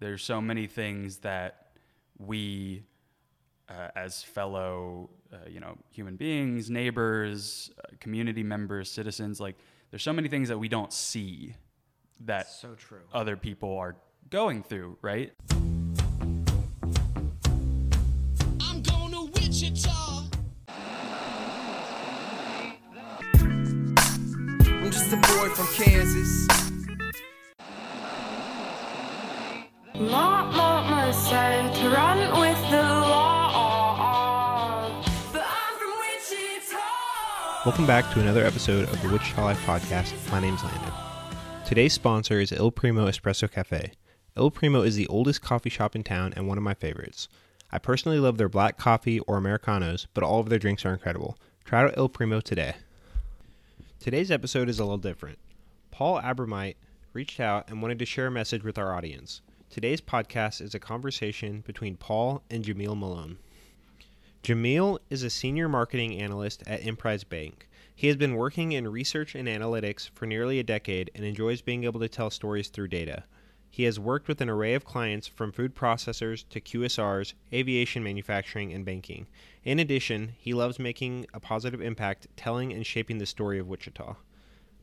there's so many things that we, uh, as fellow, uh, you know, human beings, neighbors, uh, community members, citizens, like there's so many things that we don't see that So true. other people are going through, right? I'm going to Wichita. I'm just a boy from Kansas. Welcome back to another episode of the Wichita Life Podcast. My name's Landon. Today's sponsor is Il Primo Espresso Cafe. Il Primo is the oldest coffee shop in town and one of my favorites. I personally love their black coffee or Americanos, but all of their drinks are incredible. Try out Il Primo today. Today's episode is a little different. Paul Abramite reached out and wanted to share a message with our audience. Today's podcast is a conversation between Paul and Jamil Malone. Jamil is a senior marketing analyst at Emprise Bank. He has been working in research and analytics for nearly a decade and enjoys being able to tell stories through data. He has worked with an array of clients from food processors to QSRs, aviation manufacturing, and banking. In addition, he loves making a positive impact telling and shaping the story of Wichita.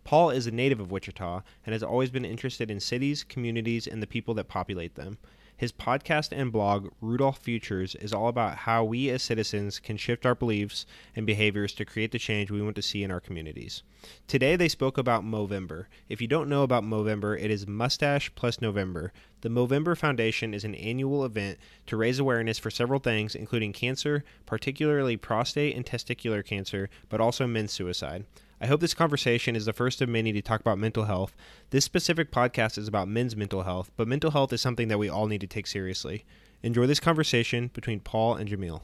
Paul is a native of Wichita and has always been interested in cities, communities, and the people that populate them. His podcast and blog, Rudolph Futures, is all about how we as citizens can shift our beliefs and behaviors to create the change we want to see in our communities. Today they spoke about Movember. If you don't know about Movember, it is Mustache plus November. The Movember Foundation is an annual event to raise awareness for several things, including cancer, particularly prostate and testicular cancer, but also men's suicide. I hope this conversation is the first of many to talk about mental health. This specific podcast is about men's mental health, but mental health is something that we all need to take seriously. Enjoy this conversation between Paul and Jamil.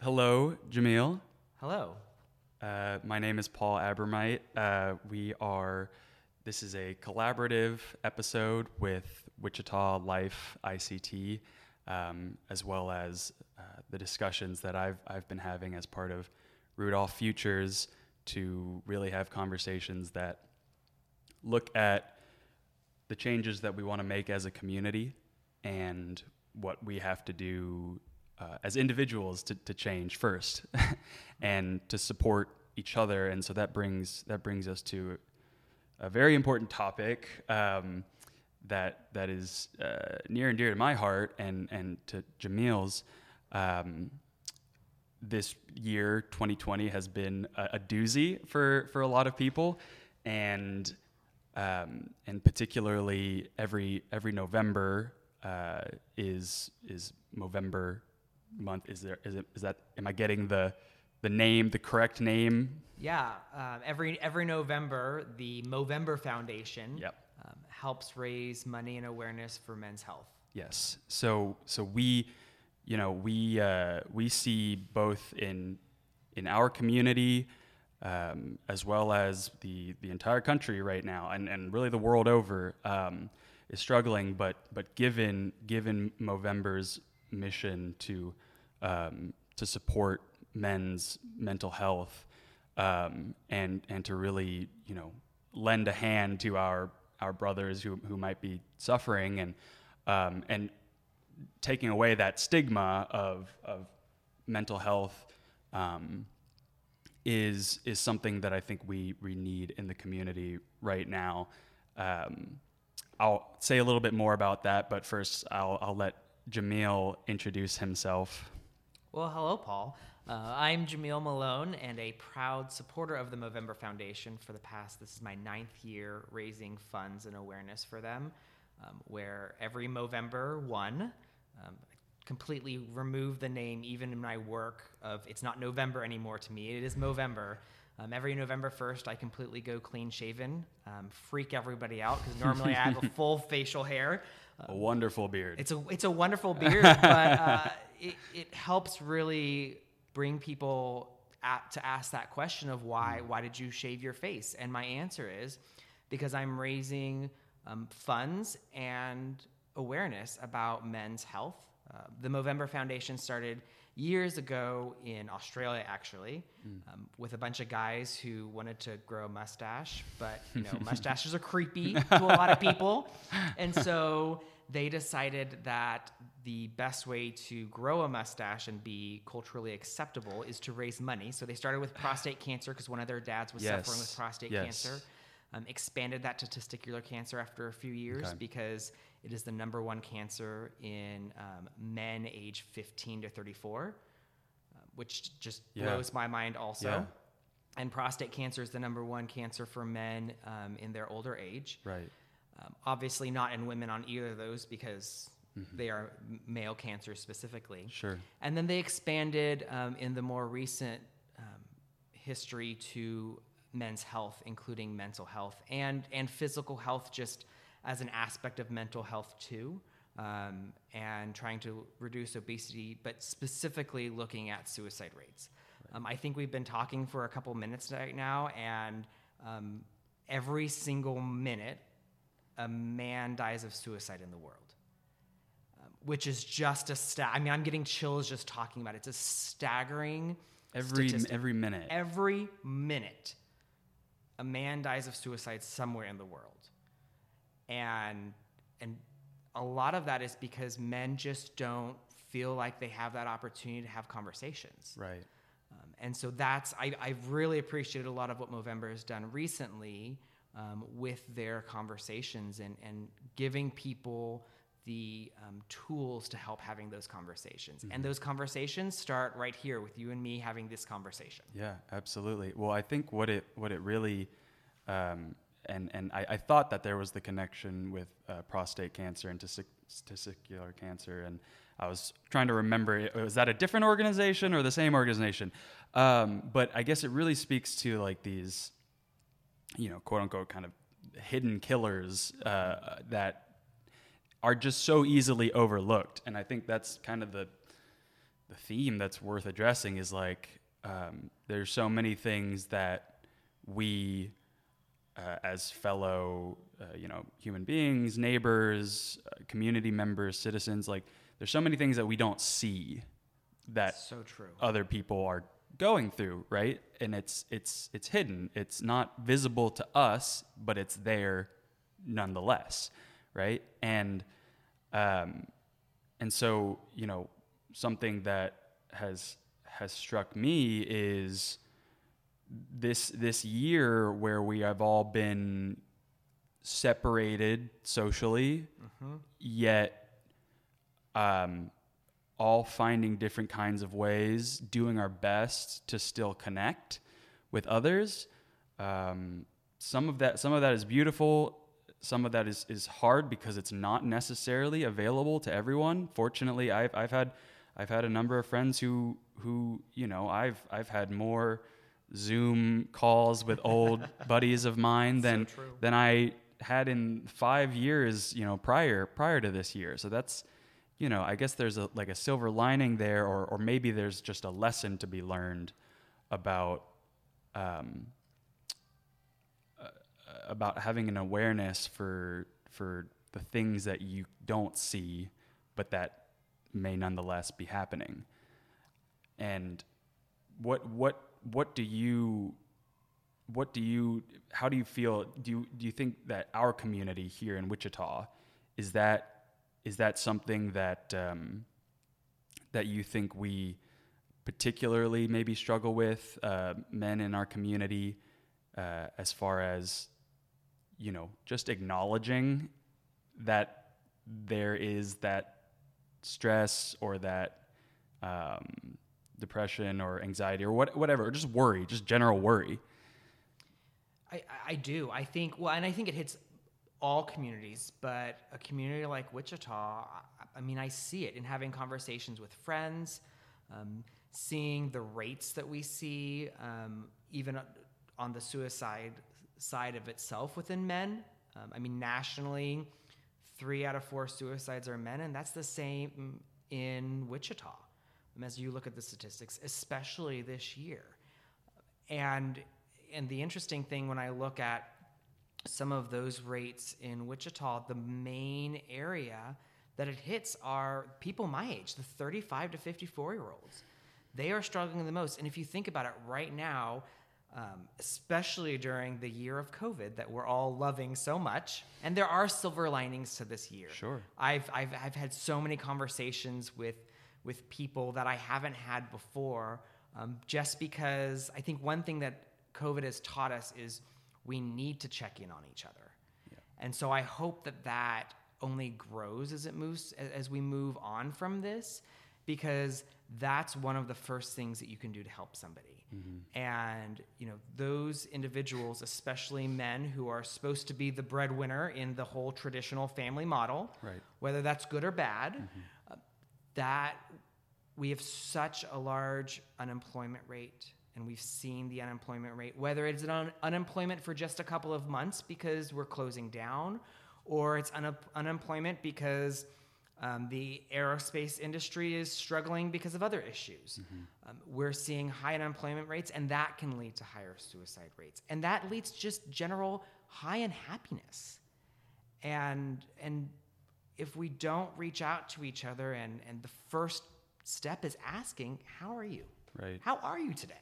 Hello, Jamil. Hello. Uh, my name is Paul Abermite. Uh, we are, this is a collaborative episode with Wichita Life ICT, um, as well as uh, the discussions that I've, I've been having as part of Rudolph Futures to really have conversations that look at the changes that we want to make as a community and what we have to do uh, as individuals to, to change first and to support each other. And so that brings that brings us to a very important topic um, that that is uh, near and dear to my heart and and to Jamil's um, this year 2020 has been a, a doozy for for a lot of people and um, and particularly every every November uh, is is Movember month. Is there is it is that am I getting the the name the correct name? Yeah. Um, every every November, the Movember Foundation Yep. um, helps raise money and awareness for men's health. Yes. So so we, you know, we uh, we see both in in our community um, as well as the the entire country right now, and, and really the world over um, is struggling. But but given given Movember's mission to um, to support men's mental health um, and and to really you know lend a hand to our our brothers who, who might be suffering and um, and taking away that stigma of of mental health um, is is something that I think we we need in the community right now. Um, I'll say a little bit more about that, but first I'll I'll let Jamil introduce himself. Well, hello, Paul. Uh, I'm Jamil Malone and a proud supporter of the Movember Foundation for the past, this is my ninth year raising funds and awareness for them, um, where every Movember 1, um, completely remove the name, even in my work, of it's not November anymore to me, it is Movember. Um, every November 1st, I completely go clean shaven, um, freak everybody out because normally I have a full facial hair. A wonderful beard. It's a it's a wonderful beard, but uh, it it helps really bring people at, to ask that question of why why did you shave your face? And my answer is because I'm raising um, funds and awareness about men's health. Uh, the Movember Foundation started years ago in Australia, actually, um, with a bunch of guys who wanted to grow a mustache, but you know, mustaches are creepy to a lot of people, and so they decided that the best way to grow a mustache and be culturally acceptable is to raise money. So they started with prostate cancer because one of their dads was suffering with prostate Yes. cancer. Um, expanded that to testicular cancer after a few years Okay. because it is the number one cancer in um, men age 15 to 34, uh, which just Yeah. blows my mind also. Yeah. And prostate cancer is the number one cancer for men um, in their older age. Right. Um, obviously, not in women on either of those because they are male cancers specifically. Sure. And then they expanded um, in the more recent um, history to men's health, including mental health and and physical health, just as an aspect of mental health too, um, and trying to reduce obesity, but specifically looking at suicide rates. Um, I think we've been talking for a couple minutes right now, and um, every single minute, a man dies of suicide in the world which is just a stat. I mean, I'm getting chills just talking about it. It's a staggering Every statistic. every minute. Every minute, a man dies of suicide somewhere in the world, and and a lot of that is because men just don't feel like they have that opportunity to have conversations. right. Um, and so that's I, I've really appreciated a lot of what Movember has done recently um, with their conversations and, and giving people the um, tools to help having those conversations. And those conversations start right here with you and me having this conversation. Yeah, absolutely. Well, I think what it what it really, um, and and I, I thought that there was the connection with uh, prostate cancer and testic- testicular cancer, and I was trying to remember was that a different organization or the same organization? Um, but I guess it really speaks to like these, you know, quote unquote, kind of hidden killers uh, that are just so easily overlooked, and I think that's kind of the the theme that's worth addressing is like um, there's so many things that we uh, as fellow uh, you know human beings neighbors uh, community members citizens like there's so many things that we don't see that So true. other people are going through right? And it's it's it's hidden. It's not visible to us but it's there nonetheless right? And um and so you know something that has has struck me is this this year where we have all been separated socially yet um, all finding different kinds of ways doing our best to still connect with others. Um, some of that some of that is beautiful some of that is, is hard because it's not necessarily available to everyone. Fortunately I've, I've had I've had a number of friends who who you know I've I've had more Zoom calls with old buddies of mine than than I had in five years you know prior prior to this year. So that's you know I guess there's a like a silver lining there or or maybe there's just a lesson to be learned about um, about having an awareness for for the things that you don't see but that may nonetheless be happening. And what what what do you what do you how do you feel do you do you think that our community here in Wichita is that is that something that um, that you think we particularly maybe struggle with uh, men in our community uh, as far as you know just acknowledging that there is that stress or that um, depression or anxiety or what, whatever, just worry, just general worry. I, I- do. I think, well, and I think it hits all communities, but a community like Wichita, I, I mean, I see it in having conversations with friends, um, seeing the rates that we see, um, even on the suicide side of itself within men. Um, I mean, nationally, three out of four suicides are men, and that's the same in Wichita. um, As you look at the statistics, especially this year and and the interesting thing when I look at some of those rates in Wichita, the main area that it hits are people my age, the 35 to 54 year olds. They are struggling the most. And if you think about it right now, um, especially during the year of COVID that we're all loving so much. And there are silver linings to this year. Sure. I've, I've, I've had so many conversations with, with people that I haven't had before, um, just because I think one thing that COVID has taught us is we need to check in on each other. And so I hope that that only grows as it moves, as we move on from this, because that's one of the first things that you can do to help somebody. And, you know, those individuals, especially men who are supposed to be the breadwinner in the whole traditional family model, Right. whether that's good or bad, uh, that we have such a large unemployment rate and we've seen the unemployment rate whether it's an un- unemployment for just a couple of months because we're closing down or it's un- unemployment because um, the aerospace industry is struggling because of other issues um, we're seeing high unemployment rates and that can lead to higher suicide rates and that leads to just general high unhappiness and and if we don't reach out to each other and and the first step is asking how are you Right. how are you today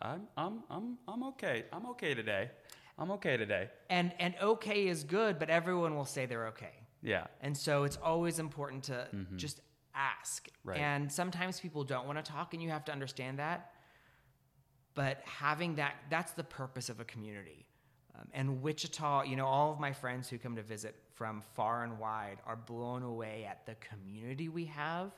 I, I'm, I'm, I'm, I'm okay. I'm okay today. I'm okay today. and and okay is good but everyone will say they're okay Yeah. and so it's always important to just ask Right. and sometimes people don't want to talk and you have to understand that but having that that's the purpose of a community um, and wichita you know all of my friends who come to visit from far and wide are blown away at the community we have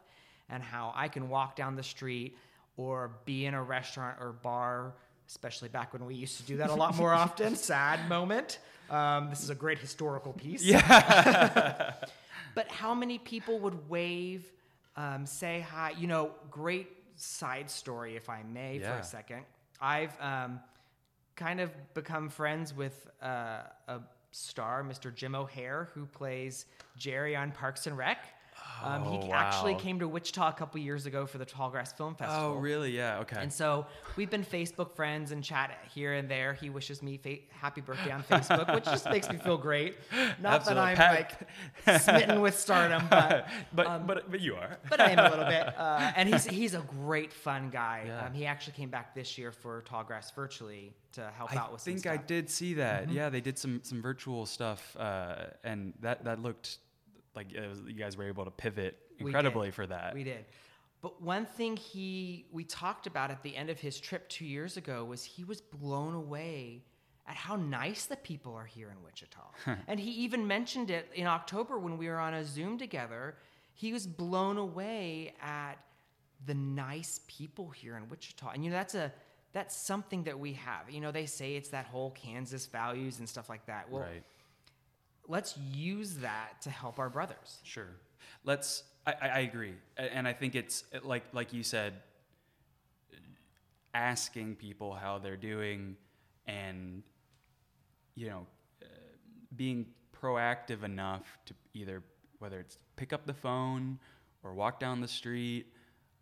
and how i can walk down the street or be in a restaurant or bar especially back when we used to do that a lot more often sad moment um, this is a great historical piece Yeah. but how many people would wave, um, say hi? You know, great side story, if I may, for a second. I've um, kind of become friends with uh, a star, Mr. Jim O'Heir, who plays Jerry on Parks and Rec. Um, he Oh, actually came to Wichita a couple years ago for the Tallgrass Film Festival. Oh, really? Yeah. Okay. And so we've been Facebook friends and chat here and there. He wishes me fa- happy birthday on Facebook, which just makes me feel great. Not that I'm Pat- like smitten with stardom, but but, um, but, but you are. but I am a little bit. Uh, and he's he's a great fun guy. Yeah. Um, he actually came back this year for Tallgrass virtually to help I out with. I think I did see that. Yeah, they did some some virtual stuff, uh, and that that looked like was, you guys were able to pivot incredibly for that. We did. But one thing he we talked about at the end of his trip two years ago was he was blown away at how nice the people are here in Wichita. and he even mentioned it in October when we were on a Zoom together. He was blown away at the nice people here in Wichita. And you know that's a that's something that we have. You know, they say it's that whole Kansas values and stuff like that. Well, right. Let's use that to help our brothers. Sure. Let's. I, I agree, and I think it's like like you said, asking people how they're doing, and you know, uh, being proactive enough to either whether it's pick up the phone or walk down the street.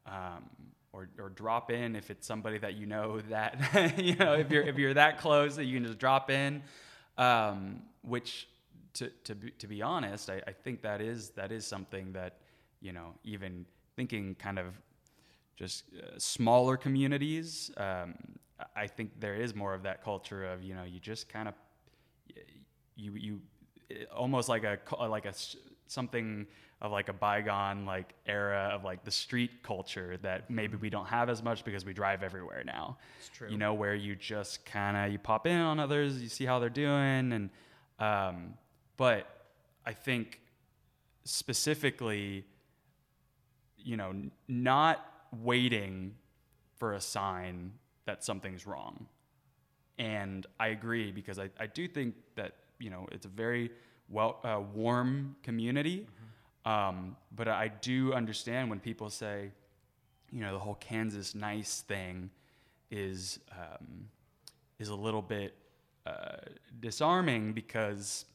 Um, or, or drop in if it's somebody that you know that you know if you're if you're that close that you can just drop in um, which to to be, to be honest, I, I think that is that is something that you know even thinking kind of just uh, smaller communities. Um, I- I think there is more of that culture of you know you just kind of you you almost like a like a something of like a bygone like era of like the street culture that maybe we don't have as much because we drive everywhere now. It's true. You know where you just kind of you pop in on others, you see how they're doing, and um, but I think specifically, you know, not waiting for a sign that something's wrong. And I agree because I, I do think that, you know, it's a very well, uh, warm community. Um, but I do understand when people say, you know, the whole Kansas nice thing is, um, is a little bit uh, disarming because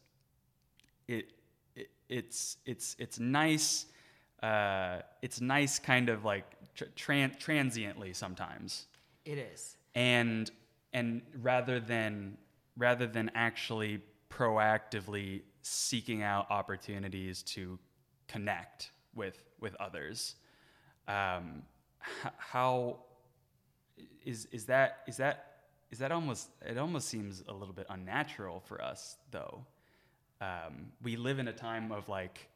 it, it it's it's it's nice uh, it's nice kind of like tr- tran- transiently sometimes It is. and and rather than rather than actually proactively seeking out opportunities to connect with with others um, h- how is is that is that is that almost it almost seems a little bit unnatural for us though. Um, we live in a time of like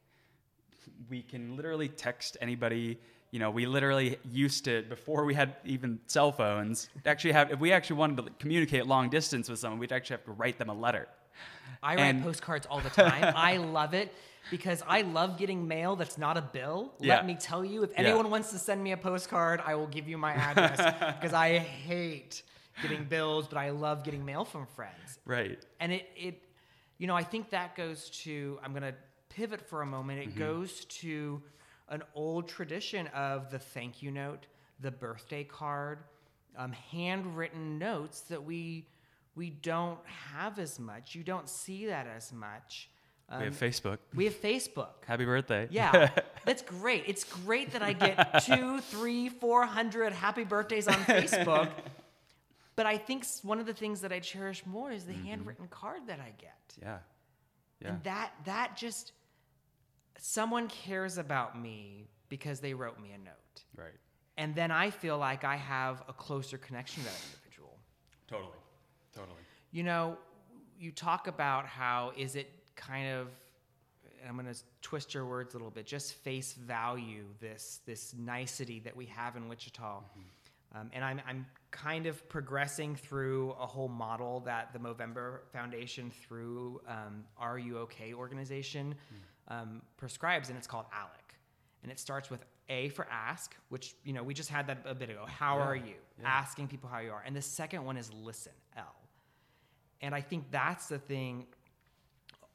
we can literally text anybody. You know, we literally used to before we had even cell phones. Actually, have if we actually wanted to communicate long distance with someone, we'd actually have to write them a letter. I write postcards all the time. I love it because I love getting mail that's not a bill. Yeah. Let me tell you, if Yeah. anyone wants to send me a postcard, I will give you my address because I hate getting bills, but I love getting mail from friends. Right. And it, it, you know, I think that goes to, I'm going to pivot for a moment. It goes to an old tradition of the thank you note, the birthday card, um, handwritten notes that we, we don't have as much. You don't see that as much. Um, we have Facebook. we have Facebook. Happy birthday. Yeah, that's great. It's great that I get two, three, four hundred happy birthdays on Facebook. But I think one of the things that I cherish more is the handwritten card that I get. yeah. Yeah. And that that just someone cares about me because they wrote me a note. right. And then I feel like I have a closer connection to that individual. Totally. Totally. You know, you talk about how is it kind of I'm going to twist your words a little bit. Just face value this this nicety that we have in Wichita, um, and I'm I'm kind of progressing through a whole model that the Movember Foundation through um, Are You Okay organization um, prescribes, and it's called ALEC, and it starts with A for ask, which you know we just had that a bit ago. How are you? Asking people how you are, and the second one is listen. L. And I think that's the thing.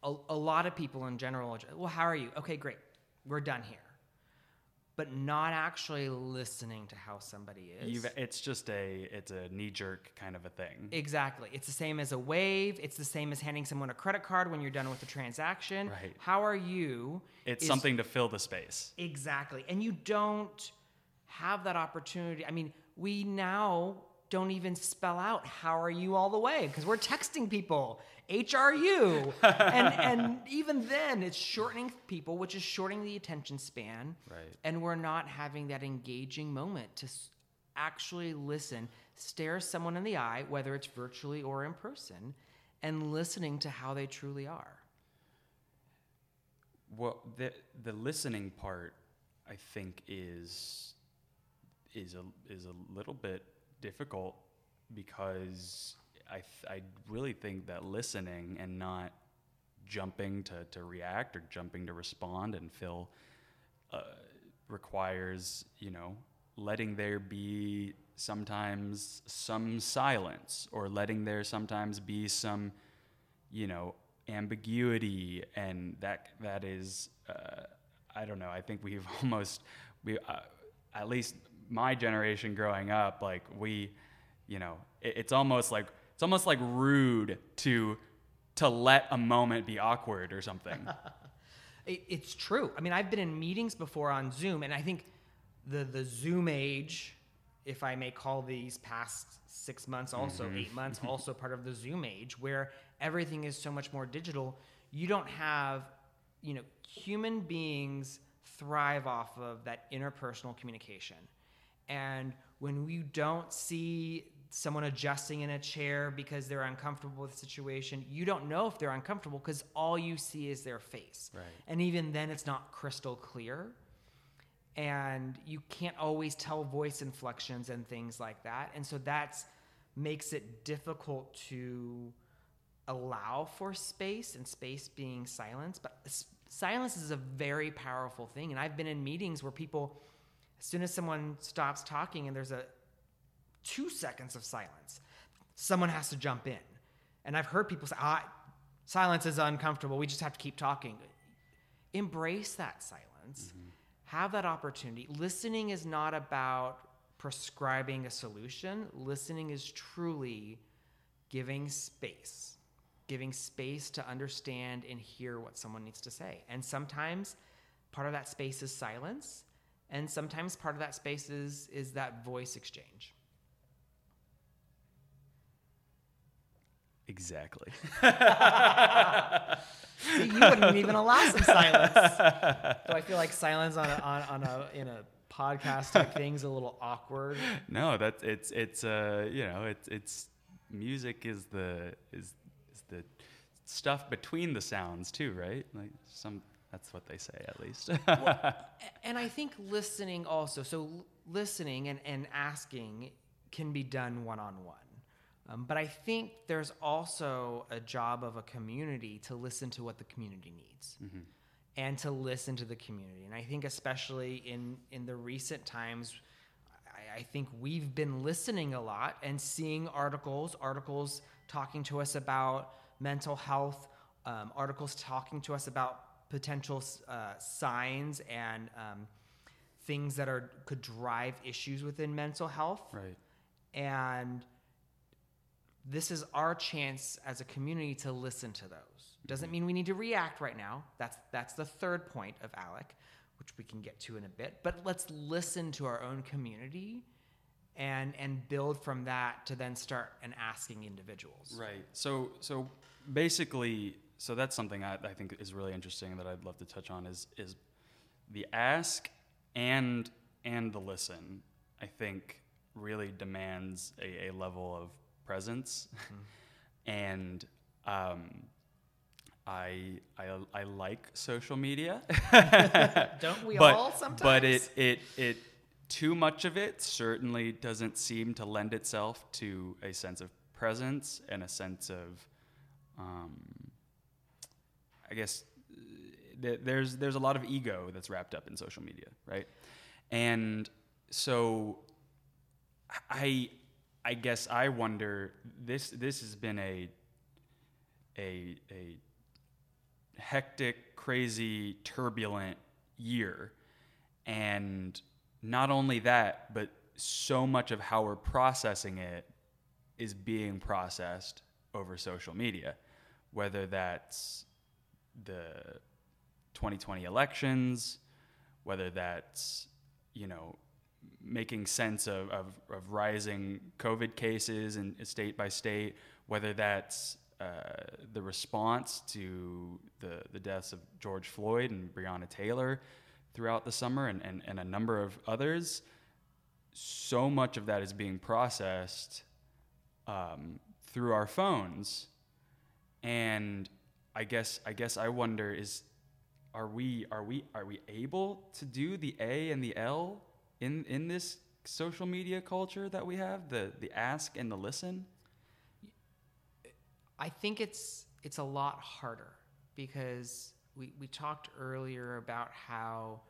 A, a lot of people in general, well, how are you? Okay, great. We're done here. But not actually listening to how somebody is. You've, it's just a it's a knee jerk kind of a thing. Exactly. It's the same as a wave. It's the same as handing someone a credit card when you're done with the transaction. Right. How are you? it's is- something to fill the space. Exactly. And you don't have that opportunity. I mean, we now don't even spell out how are you all the way because we're texting people HRU. and and even then it's shortening people, which is shortening the attention span. Right. And we're not having that engaging moment to actually listen, stare someone in the eye, whether it's virtually or in person, and listening to how they truly are. Well, the the listening part, I think, is is a is a little bit difficult because I th- I really think that listening and not jumping to, to react or jumping to respond and fill uh, requires you know letting there be sometimes some silence or letting there sometimes be some you know ambiguity and that that is uh, I don't know. I think we've almost we uh, at least my generation growing up like we you know it, it's almost like it's almost like rude to to let a moment be awkward or something It, it's true. I mean, I've been in meetings before on Zoom, and I think the the Zoom age, if I may call these past six months, also mm-hmm. eight months, also part of the Zoom age, where everything is so much more digital. You don't have, you know, human beings thrive off of that interpersonal communication, and when you don't see someone adjusting in a chair because they're uncomfortable with the situation, you don't know if they're uncomfortable because all you see is their face. Right. And even then, it's not crystal clear. And you can't always tell voice inflections and things like that. And so that's makes it difficult to allow for space and space being silence. But s- silence is a very powerful thing. And I've been in meetings where people, as soon as someone stops talking and there's a two seconds of silence, someone has to jump in. And I've heard people say, ah, silence is uncomfortable. We just have to keep talking. Embrace that silence. Have that opportunity. Listening is not about prescribing a solution, listening is truly giving space, giving space to understand and hear what someone needs to say. And sometimes part of that space is silence, and sometimes part of that space is, is that voice exchange. exactly See, you wouldn't even allow some silence. So I feel like silence on a, on, on a in a podcast type things a little awkward. No, that's it's it's uh you know it's it's music is the is is the stuff between the sounds too, right? Like some that's what they say at least. and I think listening also, so listening and, and asking can be done one on one. Um, but I think there's also a job of a community to listen to what the community needs and to listen to the community. And I think, especially in, in the recent times, I, I think we've been listening a lot and seeing articles, articles talking to us about mental health, um, articles talking to us about potential uh, signs and um, things that are could drive issues within mental health. Right. and this is our chance as a community to listen to those. Doesn't mean we need to react right now. That's that's the third point of alec which we can get to in a bit. But let's listen to our own community and and build from that to then start and asking individuals. Right. So so basically, so that's something I, I think is really interesting that I'd love to touch on is is the ask and and the listen. I think really demands a, a level of presence, and um, I, I I like social media. don't we but, all sometimes But it, it, it, too much of it certainly doesn't seem to lend itself to a sense of presence and a sense of, um, I guess, th- there's there's a lot of ego that's wrapped up in social media, right? And so, I, I guess I wonder this this has been a, a a hectic, crazy, turbulent year. And not only that, but so much of how we're processing it is being processed over social media, whether that's the 2020 elections, whether that's, you know, making sense of, of, of rising COVID cases and state by state, whether that's uh, the response to the, the deaths of George Floyd and Breonna Taylor throughout the summer and, and, and a number of others, so much of that is being processed um, through our phones. And I guess I guess I wonder is are we are we are we able to do the A and the L in in this social media culture that we have the the ask and the listen? I think it's it's a lot harder because we, we talked earlier about how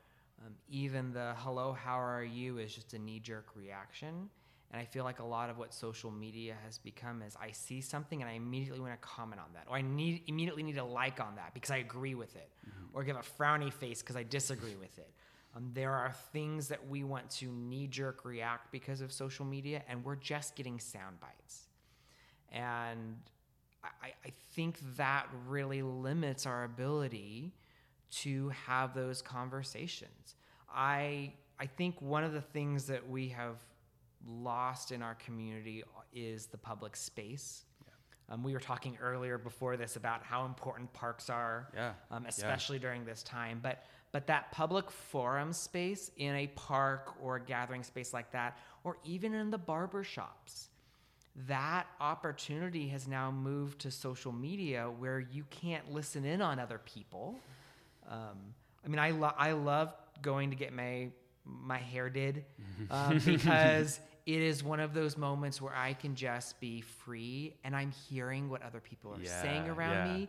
um, even the hello how are you? is just a knee jerk reaction and I feel like a lot of what social media has become is I see something and I immediately want to comment on that or I need immediately need a like on that because I agree with it or give a frowny face because I disagree with it. Um, there are things that we want to knee jerk react because of social media and we're just getting sound bites. And I, I think that really limits our ability to have those conversations. I I think one of the things that we have lost in our community is the public space. Um, we were talking earlier before this about how important parks are, Yeah, um, yeah. especially during this time. But but that public forum space in a park or a gathering space like that, or even in the barber shops, that opportunity has now moved to social media where you can't listen in on other people. Um, I mean, I, lo- I love going to get my my hair did um, because it is one of those moments where I can just be free and I'm hearing what other people are saying around yeah. me.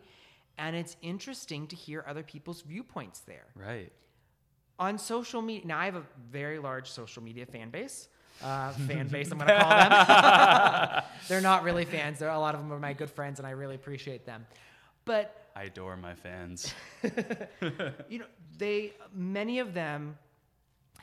And it's interesting to hear other people's viewpoints there. Right. On social media now i have a very large social media fan base. Uh, fan base i'm going to call them. They're not really fans. They're, a lot of them are my good friends and i really appreciate them. But I adore my fans. You know they many of them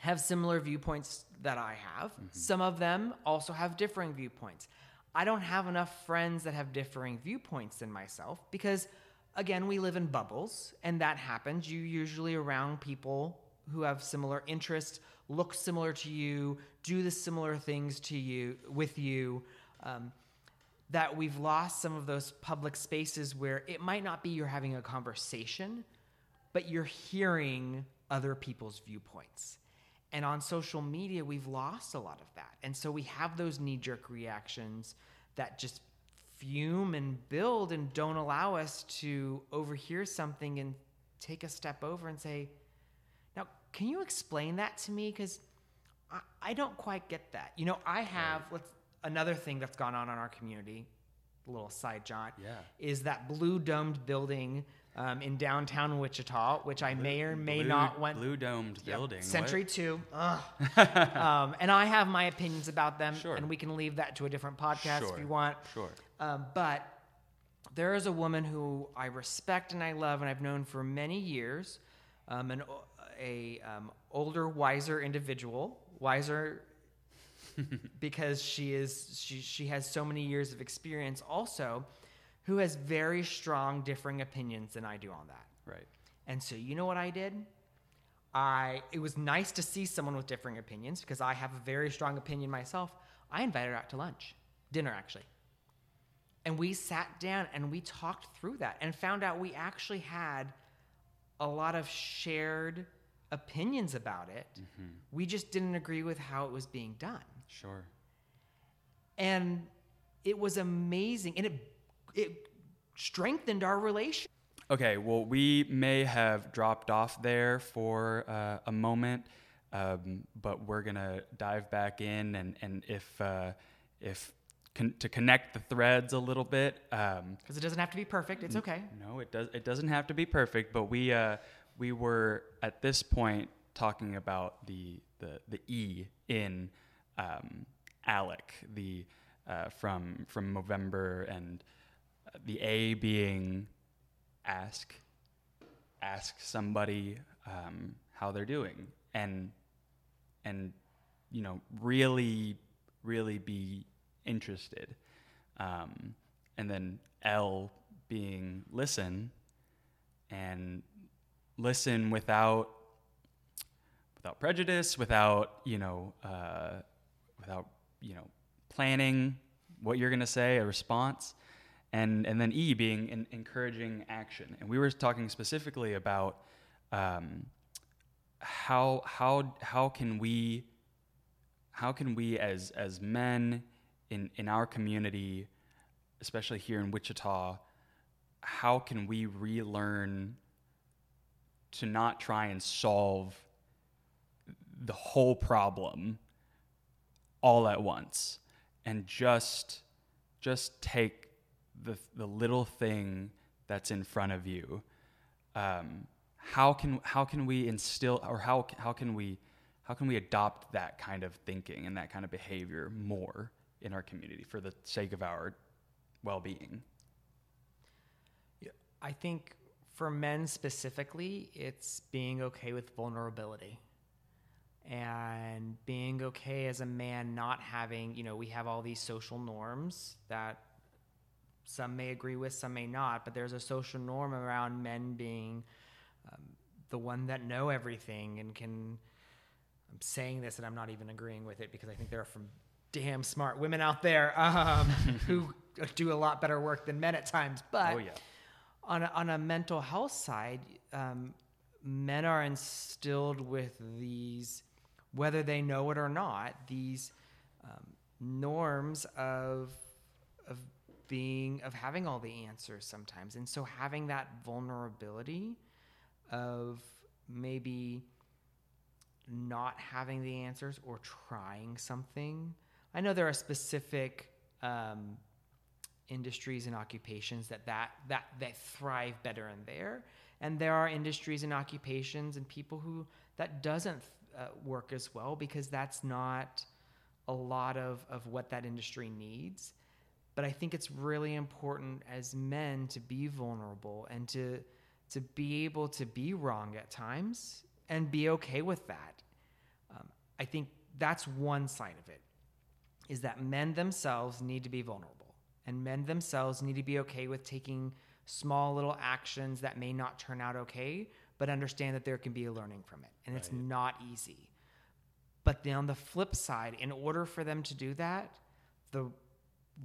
have similar viewpoints that i have. Some of them also have differing viewpoints. I don't have enough friends that have differing viewpoints than myself because again we live in bubbles and that happens. You usually around people who have similar interests look similar to you do the similar things to you with you um, that we've lost some of those public spaces where it might not be you're having a conversation, but you're hearing other people's viewpoints. And on social media, we've lost a lot of that. And so we have those knee jerk reactions that just fume and build and don't allow us to overhear something and take a step over and say, now, can you explain that to me? Because I, I don't quite get that. You know, I have let's, another thing that's gone on in our community, a little side jaunt, Yeah. is that blue domed building um, in downtown Wichita, which I may or may Blue- not want. blue domed Yep, building. what? Century Two. Um, and I have my opinions about them, Sure. and we can leave that to a different podcast Sure. if you want. Sure. Um, but there is a woman who I respect and I love, and I've known for many years. Um, an o- a um, older, wiser individual, wiser because she is she she has so many years of experience. Also, who has very strong differing opinions than I do on that. Right. And so you know what I did? I it was nice to see someone with differing opinions because I have a very strong opinion myself. I invited her out to lunch, dinner actually. And we sat down and we talked through that and found out we actually had a lot of shared opinions about it. Mm-hmm. We just didn't agree with how it was being done Sure. and it was amazing and it it strengthened our relation Okay, well, we may have dropped off there for uh, a moment, um, but we're gonna dive back in, and and if uh, if con- to connect the threads a little bit. Um, because it doesn't have to be perfect it's okay no, it does. It doesn't have to be perfect, but we uh, we were at this point talking about the the the E in um, Alec, the uh, from from Movember, and the A being ask ask somebody um, how they're doing, and and you know really really be interested, um, and then L being listen and listen without without prejudice, without you know, uh, without you know, planning what you're gonna say, a response, and and then E being en- encouraging action. And we were talking specifically about um, how how how can we how can we as as men in in our community, especially here in Wichita, how can we relearn to not try and solve the whole problem all at once and just just take the the little thing that's in front of you um, how can how can we instill or how how can we how can we adopt that kind of thinking and that kind of behavior more in our community for the sake of our well-being? I think for men specifically it's being okay with vulnerability and being okay as a man not having you know we have all these social norms that some may agree with some may not but there's a social norm around men being um, the one that know everything and can i'm saying this and i'm not even agreeing with it because i think there are some damn smart women out there um, who do a lot better work than men at times. But oh yeah. on a, on a mental health side, um, men are instilled with these, whether they know it or not, these um, norms of of being of having all the answers sometimes, and so having that vulnerability of maybe not having the answers or trying something. I know there are specific um, industries and occupations that that that that thrive better in there. And there are industries and occupations and people who that doesn't uh, work as well because that's not a lot of of what that industry needs but i think it's really important as men to be vulnerable and to to be able to be wrong at times and be okay with that. Um, i think that's one side of it is that men themselves need to be vulnerable. And men themselves need to be okay with taking small little actions that may not turn out okay but understand that there can be a learning from it. And it's not easy. But then on the flip side in order for them to do that the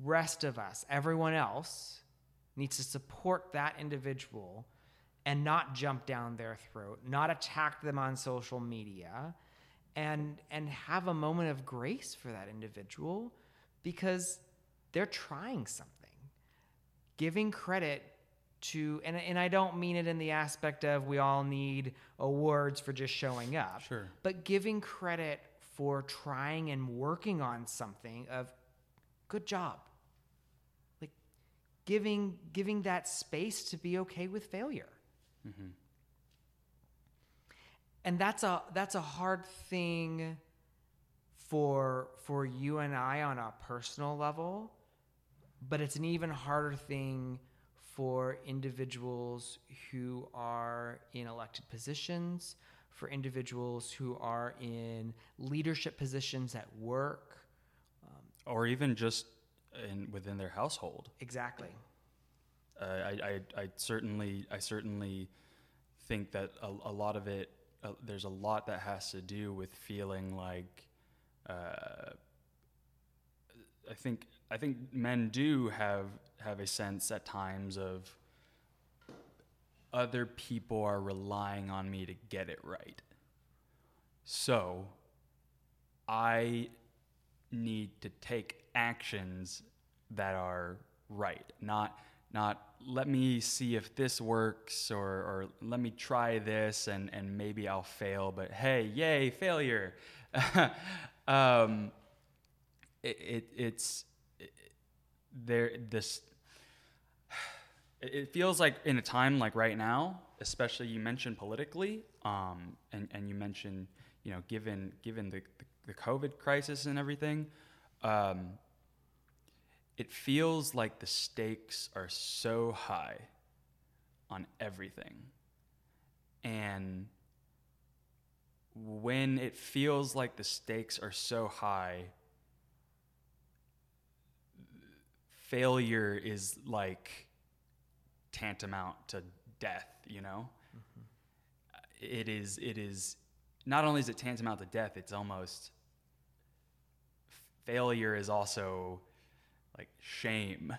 rest of us everyone else needs to support that individual and not jump down their throat not attack them on social media and and have a moment of grace for that individual because they're trying something giving credit to and, and i don't mean it in the aspect of we all need awards for just showing up Sure. but giving credit for trying and working on something of good job. Like giving giving that space to be okay with failure. Mm-hmm. And that's a that's a hard thing for for you and I on a personal level but it's an even harder thing for individuals who are in elected positions for individuals who are in leadership positions at work or even just in within their household. exactly Uh, I, I, I certainly, I certainly think that a, a lot of it, uh, there's a lot that has to do with feeling like, uh, I think, I think men do have have a sense at times of other people are relying on me to get it right. So, I need to take actions that are right not not let me see if this works or, or let me try this and, and maybe I'll fail but hey yay failure. Um, it, it, it's it, there this it feels like in a time like right now, especially you mentioned politically, um, and, and you mentioned, you know, given given the, the, the COVID crisis and everything, um, it feels like the stakes are so high on everything. And when it feels like the stakes are so high, failure is like tantamount to death, you know? It is it is not only is it tantamount to death, it's almost failure is also like shame.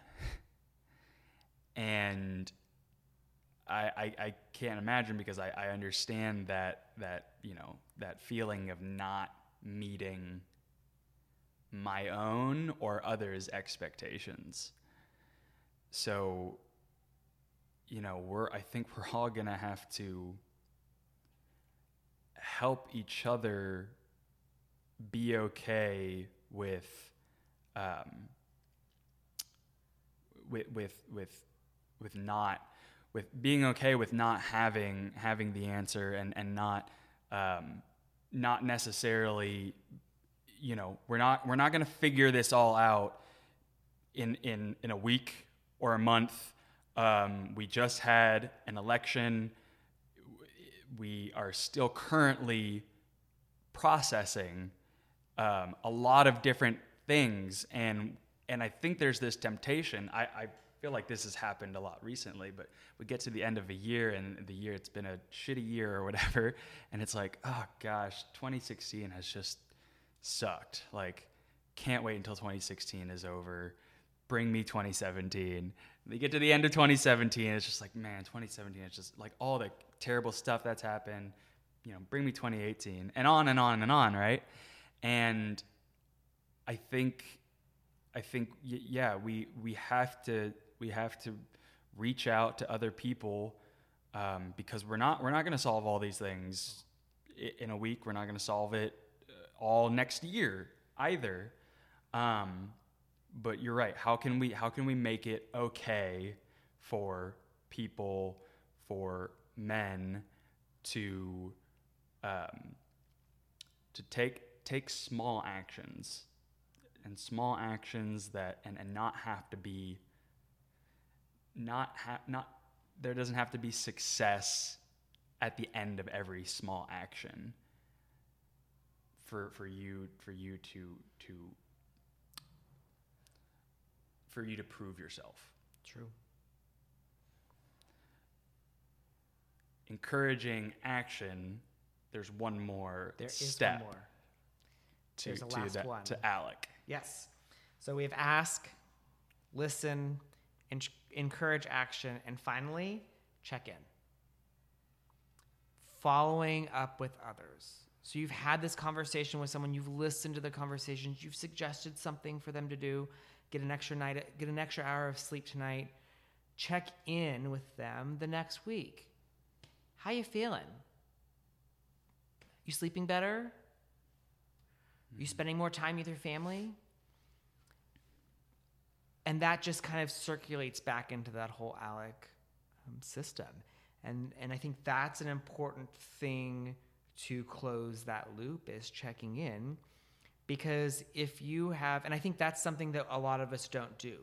and I, I, I can't imagine because I, I understand that that you know that feeling of not meeting my own or others' expectations. So, you know, we're I think we're all gonna have to help each other be okay with um, with with with with not with being okay with not having having the answer and and not um, not necessarily you know we're not we're not going to figure this all out in in in a week or a month. Um, we just had an election we are still currently processing um, a lot of different things. And and I think there's this temptation I, I feel like this has happened a lot recently but we get to the end of a year and the year it's been a shitty year or whatever and it's like oh gosh 2016 has just sucked. Like can't wait until 2016 is over. Bring me 2017 they get to the end of 2017 it's just like man 2017 is just like all the terrible stuff that's happened you know bring me 2018 and on and on and on right? And i think i think yeah we we have to we have to reach out to other people um, because we're not we're not going to solve all these things in a week. We're not going to solve it uh, all next year either. Um, but you're right. How can we how can we make it okay for people for men to um, to take take small actions and small actions that and, and not have to be not ha- not there doesn't have to be success at the end of every small action for for you for you to to for you to prove yourself True. Encouraging action there's one more There is step one more. to There's a to, last that- one. to alec Yes. So we have ask, listen, en- encourage action, and finally, check in. Following up with others. So you've had this conversation with someone, you've listened to the conversations, you've suggested something for them to do, get an extra night, get an extra hour of sleep tonight. Check in with them the next week. How you feeling? You sleeping better? You spending more time with your family? And that just kind of circulates back into that whole ALEC um, system. And, and I think that's an important thing to close that loop is checking in. Because if you have, and I think that's something that a lot of us don't do,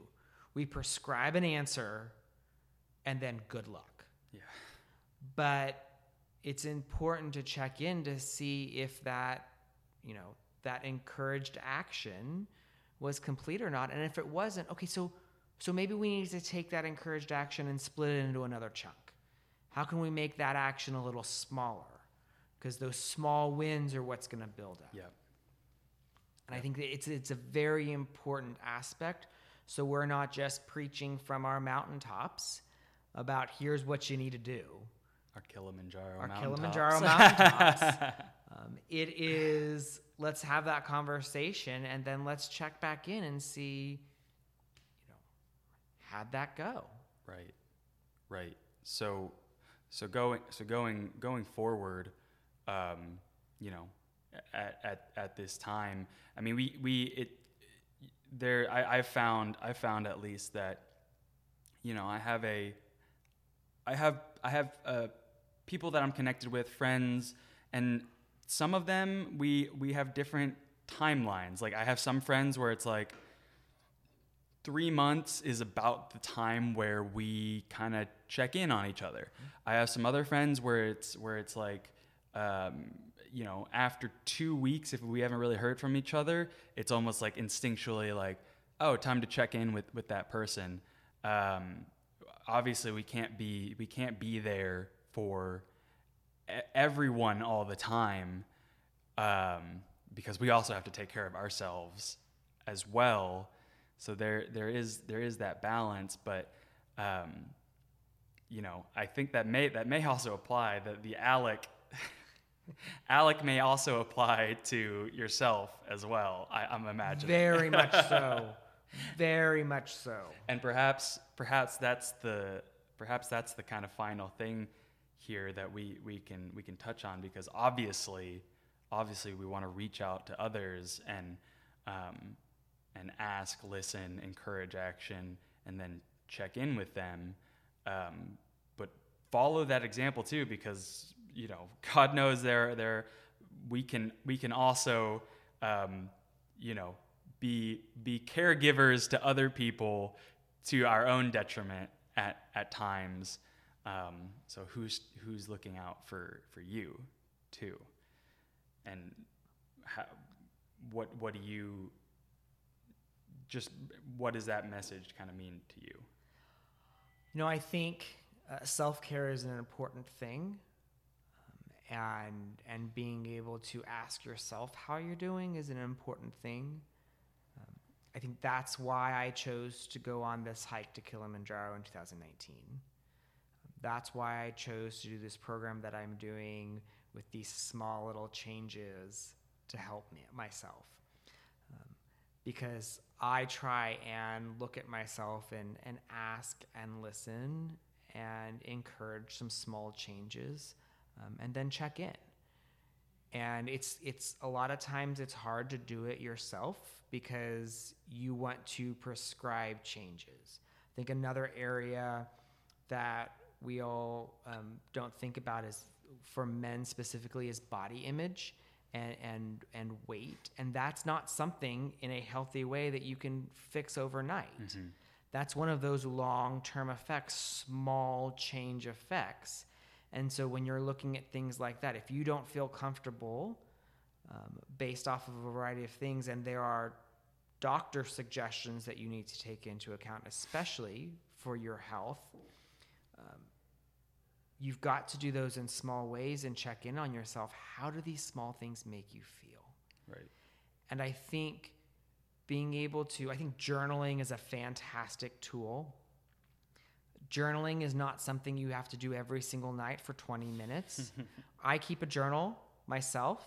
we prescribe an answer and then good luck. Yeah. But it's important to check in to see if that, you know, that encouraged action was complete or not. And if it wasn't, okay, so so maybe we need to take that encouraged action and split it into another chunk. How can we make that action a little smaller? Because those small wins are what's going to build up. Yeah. And I think that it's it's a very important aspect. So we're not just preaching from our mountaintops about here's what you need to do. Our Kilimanjaro Our mountaintops. Kilimanjaro mountaintops. um, it is let's have that conversation and then let's check back in and see, you know, how'd that go? Right, right. So, so going, so going, going forward, um, you know, at, at, at this time, I mean, we, we, it, there, I, I found, I found at least that, you know, I have a, I have, I have, uh, people that I'm connected with, friends, and some of them, we, we have different timelines. Like I have some friends where it's like, three months is about the time where we kind of check in on each other. I have some other friends where it's where it's like, um, you know, after two weeks, if we haven't really heard from each other, it's almost like instinctually like, oh, time to check in with with that person. Um, obviously, we can't be we can't be there for everyone all the time um, because we also have to take care of ourselves as well. So there there is there is that balance, but um, you know I think that may that may also apply that the Alec Alec may also apply to yourself as well. I, I'm imagining Very much so. Very much so. and perhaps perhaps that's the perhaps that's the kind of final thing here that we we can we can touch on because obviously obviously we want to reach out to others and um, and ask listen encourage action and then check in with them. Um, but follow that example too because you know god knows there there we can we can also um, you know be be caregivers to other people to our own detriment at at times um, so who's who's looking out for for you too and how, what what do you just what does that message kind of mean to you You know, I think uh, self care is an important thing, um, and and being able to ask yourself how you're doing is an important thing. Um, I think that's why I chose to go on this hike to Kilimanjaro in 2019. That's why I chose to do this program that I'm doing with these small little changes to help me myself Um, because I try and look at myself and, and ask and listen and encourage some small changes um, and then check in. And it's it's a lot of times it's hard to do it yourself because you want to prescribe changes. I think another area that we all um, don't think about as for men specifically is body image and, and and weight. And that's not something in a healthy way that you can fix overnight. That's one of those long-term effects small change effects. And so when you're looking at things like that if you don't feel comfortable um, based off of a variety of things and there are doctor suggestions that you need to take into account especially for your health you've got to do those in small ways and check in on yourself. How do these small things make you feel? right And I think being able to, I think journaling is a fantastic tool. Journaling is not something you have to do every single night for 20 minutes. I keep a journal myself.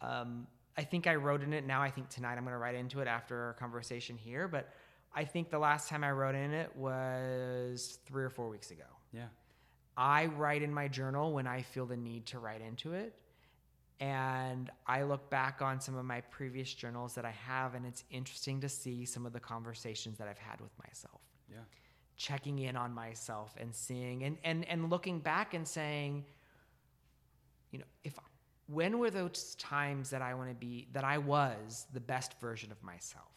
Um, I think I wrote in it. Now I think tonight I'm going to write into it after our conversation here. But I think the last time I wrote in it was three or four weeks ago. Yeah. I write in my journal when I feel the need to write into it. And I look back on some of my previous journals that I have, and it's interesting to see some of the conversations that I've had with myself Yeah. checking in on myself and seeing and, and and looking back and saying you know if when were those times that i want to be that i was the best version of myself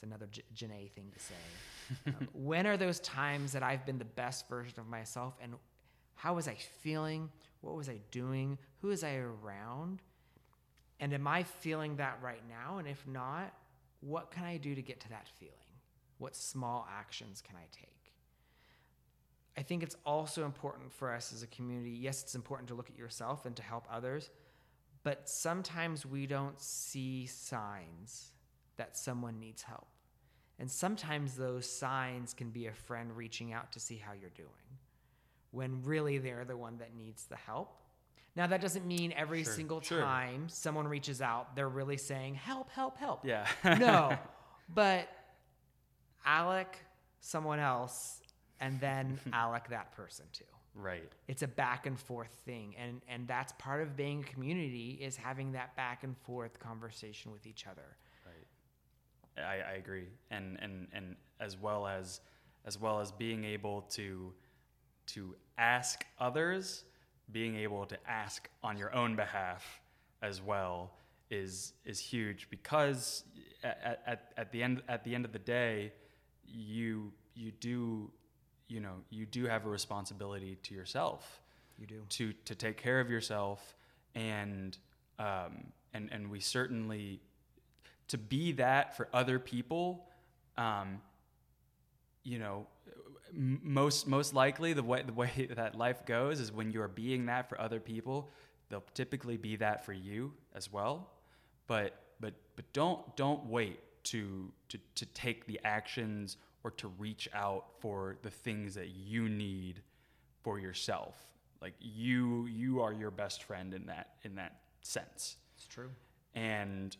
it's another J- Janae thing to say. Um, when are those times that i've been the best version of myself? And how was i feeling? What was i doing? Who was i around? And am i feeling that right now? And if not what can i do to get to that feeling? What small actions can I take? I think it's also important for us as a community. Yes, it's important to look at yourself and to help others, but sometimes we don't see signs that someone needs help. And sometimes those signs can be a friend reaching out to see how you're doing when really they're the one that needs the help. Now, that doesn't mean every Sure, single sure. time someone reaches out, they're really saying, help, help, help Yeah. no, but Alec, someone else, and then Alec, that person too. right. It's a back and forth thing, and and that's part of being a community is having that back and forth conversation with each other. I, I agree, and and and as well as as well as being able to to ask others, being able to ask on your own behalf as well is is huge because at, at, at the end at the end of the day, you you do you know you do have a responsibility to yourself You do. to to take care of yourself and um, and and we certainly to be that for other people um, you know most most likely the way the way that life goes is when you are being that for other people they'll typically be that for you as well. But but but don't don't wait to to to take the actions or to reach out for the things that you need for yourself. Like you you are your best friend in that in that sense. It's true. and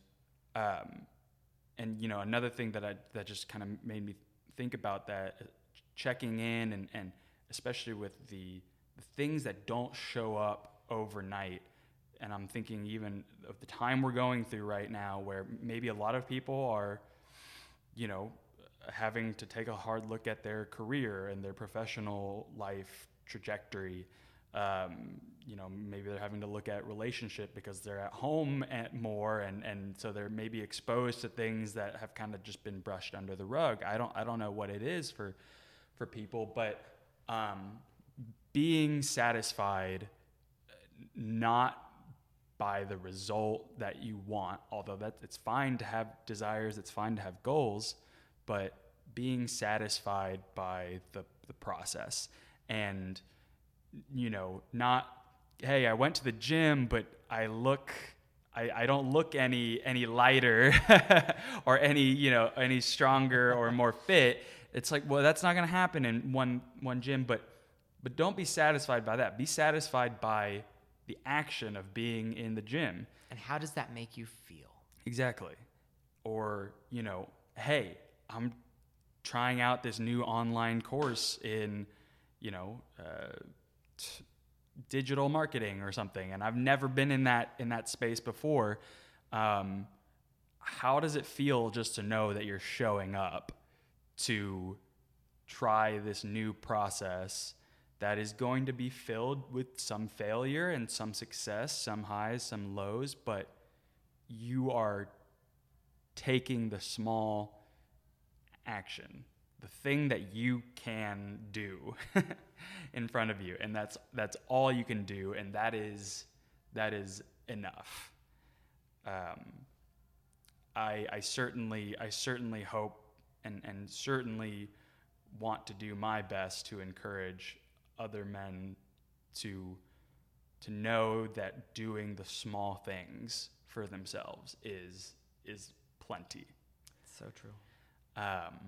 um, and you know another thing that I that just kind of made me think about that uh, checking in and and especially with the, the things that don't show up overnight and I'm thinking even of the time we're going through right now where maybe a lot of people are you know having to take a hard look at their career and their professional life trajectory um, you know maybe they're having to look at relationship because they're at home at more and, and so they're maybe exposed to things that have kind of just been brushed under the rug. I don't i don't know what it is for for people but um, being satisfied not by the result that you want although that it's fine to have desires it's fine to have goals but being satisfied by the, the process. And you know not hey i went to the gym but i look i, I don't look any any lighter or any you know any stronger or more fit it's like well that's not going to happen in one one gym but but don't be satisfied by that be satisfied by the action of being in the gym And how does that make you feel? Exactly. Or, you know, hey, I'm trying out this new online course in, you know, uh, digital marketing or something, and I've never been in that in that space before. Um, how does it feel just to know that you're showing up to try this new process that is going to be filled with some failure and some success, some highs, some lows, but you are taking the small action, the thing that you can do in front of you, and that's that's all you can do, and that is that is enough. Um, I, I certainly I certainly hope and, and certainly want to do my best to encourage other men to to know that doing the small things for themselves is is plenty. So true. Um,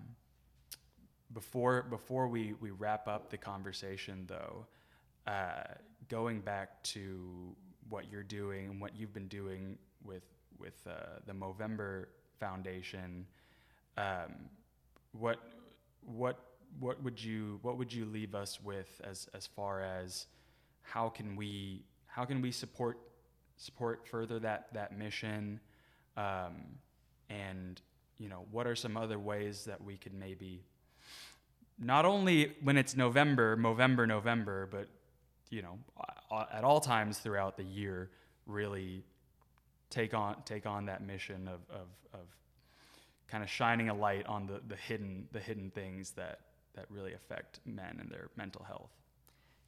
before before we, we wrap up the conversation, though, uh, going back to what you're doing and what you've been doing with with uh, the Movember Foundation, um, what what what would you what would you leave us with as as far as how can we how can we support support further that that mission? Um, and you know what are some other ways that we could maybe not only when it's November, November, November, but you know, at all times throughout the year, really take on take on that mission of of, of kind of shining a light on the, the hidden the hidden things that that really affect men and their mental health.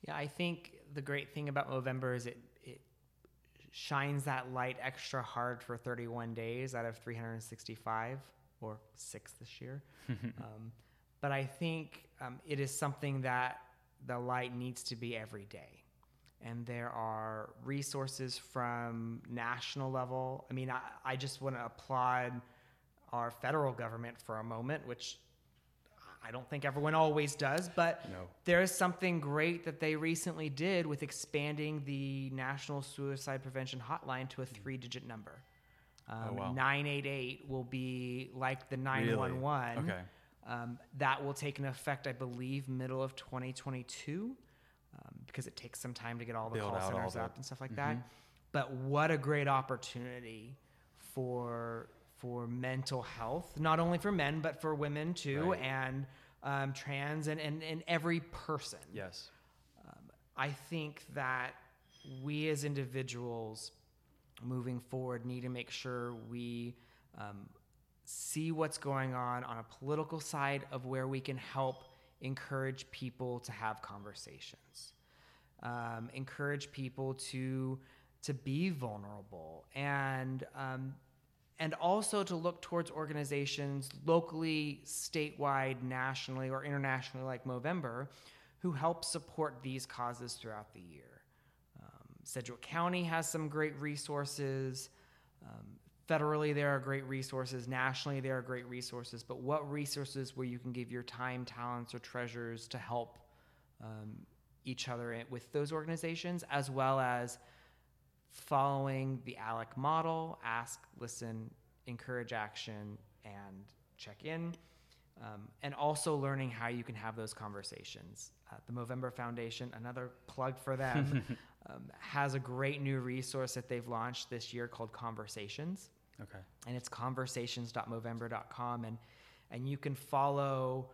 Yeah, I think the great thing about Movember is it it shines that light extra hard for 31 days out of 365 or six this year. um, but I think um, it is something that the light needs to be every day. And there are resources from national level. I mean, I, I just want to applaud our federal government for a moment, which I don't think everyone always does, but No. there is something great that they recently did with expanding the National Suicide Prevention Hotline to a three digit number. Um, Oh, wow. 988 will be like the 911. Okay. Um, that will take an effect, I believe, middle of 2022, um, because it takes some time to get all the Build call centers up and stuff like that. But what a great opportunity for for mental health, not only for men but for women too, Right. and um, trans and, and and every person. Yes. I think that we as individuals moving forward need to make sure we um, see what's going on on a political side of where we can help encourage people to have conversations, um, encourage people to to be vulnerable, and um, and also to look towards organizations locally, statewide, nationally, or internationally, like Movember, who help support these causes throughout the year. Um, Sedgwick County has some great resources. Um, federally, there are great resources. Nationally, there are great resources. But what resources where you can give your time, talents, or treasures to help um, each other with those organizations, as well as following the ALEC model ask, listen, encourage action, and check in. Um, and also learning how you can have those conversations. Uh, the Movember Foundation, another plug for them, um, has a great new resource that they've launched this year called Conversations. Okay. and it's conversations.movember.com and and you can follow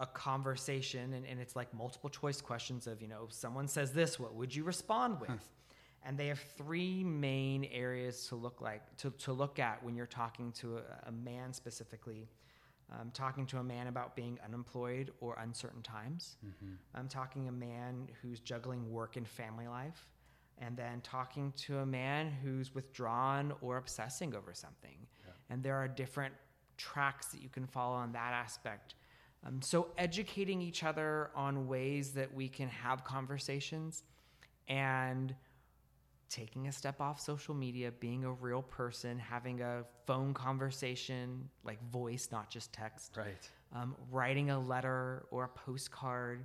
a conversation and, and it's like multiple choice questions of you know someone says this what would you respond with? And they have three main areas to look like to, to look at when you're talking to a, a man specifically um, talking to a man about being unemployed or uncertain times i'm talking a man who's juggling work and family life and then talking to a man who's withdrawn or obsessing over something. And there are different tracks that you can follow on that aspect. Um, so, educating each other on ways that we can have conversations and taking a step off social media, being a real person, having a phone conversation, like voice, not just text Right. um, writing a letter or a postcard.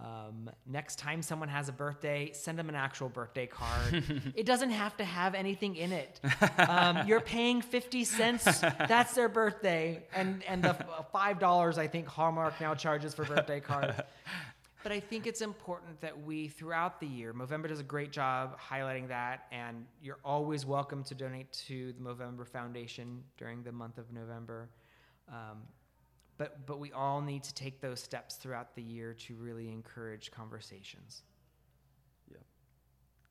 Um, next time someone has a birthday, send them an actual birthday card. it doesn't have to have anything in it. Um, you're paying 50 cents. That's their birthday. And, and the $5 I think Hallmark now charges for birthday cards. But I think it's important that we, throughout the year, Movember does a great job highlighting that, and you're always welcome to donate to the Movember Foundation during the month of November. Um, but but we all need to take those steps throughout the year to really encourage conversations. Yeah,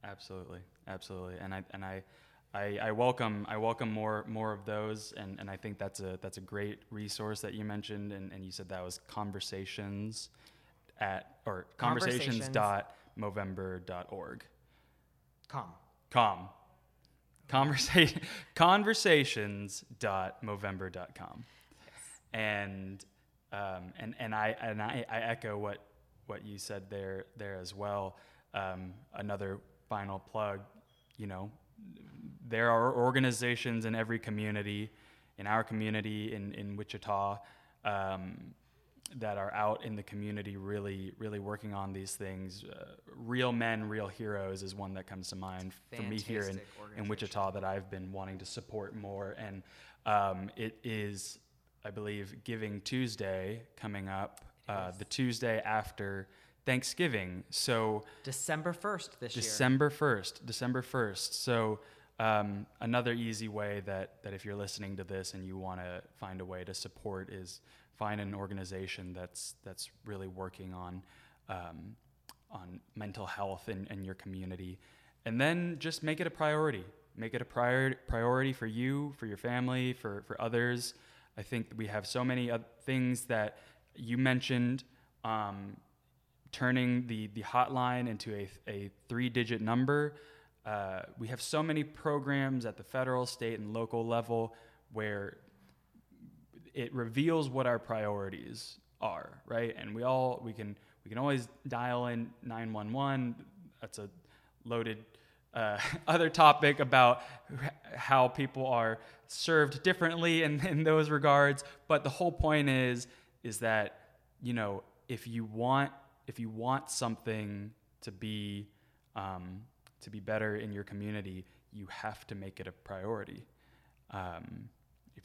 absolutely, absolutely, and I and I, I, I welcome I welcome more more of those, and, and I think that's a that's a great resource that you mentioned, and, and you said that was conversations at or Conversations. conversations dot movember dot org Come. com conversation conversations dot movember dot com and um, and and I and I, I echo what what you said there there as well. Um, another final plug, you know, there are organizations in every community, in our community in in Wichita. Um, that are out in the community, really, really working on these things. Uh, real men, real heroes is one that comes to mind for me here in, in Wichita that I've been wanting to support more. And um, it is, I believe, Giving Tuesday coming up, uh, the Tuesday after Thanksgiving. So December 1st this year. December 1st, December 1st. So um, another easy way that, that if you're listening to this and you want to find a way to support is find an organization that's that's really working on um, on mental health in, in your community, and then just make it a priority. Make it a prior, priority for you, for your family, for for others. I think we have so many things that you mentioned. Um, turning the, the hotline into a, a three digit number. Uh, we have so many programs at the federal, state, and local level where it reveals what our priorities are, right? And we all we can we can always dial in 911. That's a loaded uh, other topic about how people are served differently in, in those regards. But the whole point is is that you know if you want if you want something to be um, to be better in your community, you have to make it a priority. Um,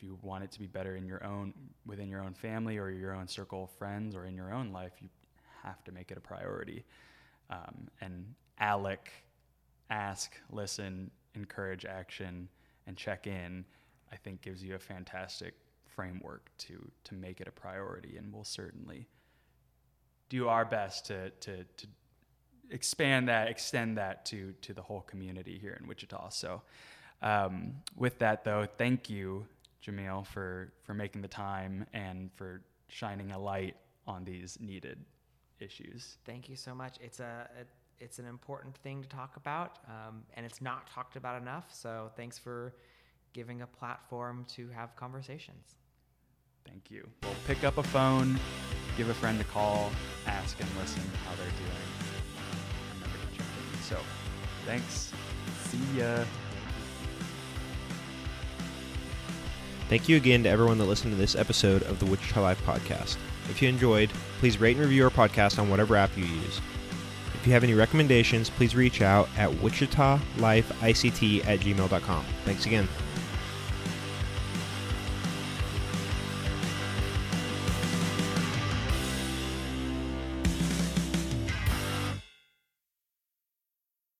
if you want it to be better in your own within your own family or your own circle of friends or in your own life, you have to make it a priority. Um, and Alec, ask, listen, encourage action, and check in. I think gives you a fantastic framework to to make it a priority, and we'll certainly do our best to to to expand that, extend that to to the whole community here in Wichita. So, um, with that though, thank you, Jamil, for for making the time and for shining a light on these needed issues. Thank you so much. It's a, it, it's an important thing to talk about, um, and it's not talked about enough. So thanks for giving a platform to have conversations. Thank you. Well, pick up a phone, give a friend a call, ask and listen how they're doing. Remember to check in. So, thanks. See ya. Thank you again to everyone that listened to this episode of the Wichita Life podcast. If you enjoyed, please rate and review our podcast on whatever app you use. If you have any recommendations, please reach out at wichitalifeict at gmail.com. Thanks again.